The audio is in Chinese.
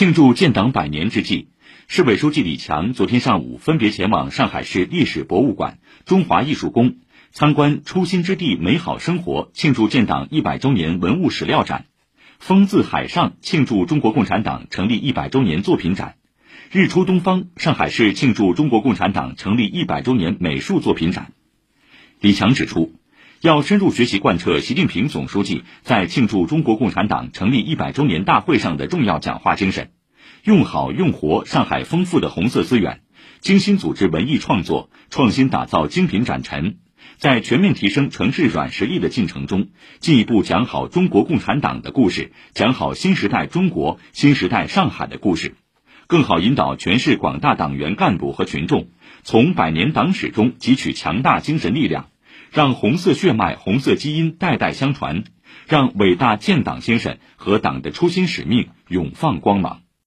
庆祝建党百年之际，市委书记李强昨天上午分别前往上海市历史博物馆、中华艺术宫参观“初心之地，美好生活”庆祝建党一百周年文物史料展，“风自海上”庆祝中国共产党成立一百周年作品展，“日出东方”上海市庆祝中国共产党成立一百周年美术作品展。李强指出。要深入学习贯彻习近平总书记在庆祝中国共产党成立一百周年大会上的重要讲话精神，用好用活上海丰富的红色资源，精心组织文艺创作，创新打造精品展陈，在全面提升城市软实力的进程中，进一步讲好中国共产党的故事，讲好新时代中国、新时代上海的故事，更好引导全市广大党员干部和群众从百年党史中汲取强大精神力量。让红色血脉、红色基因代代相传，让伟大建党精神和党的初心使命永放光芒。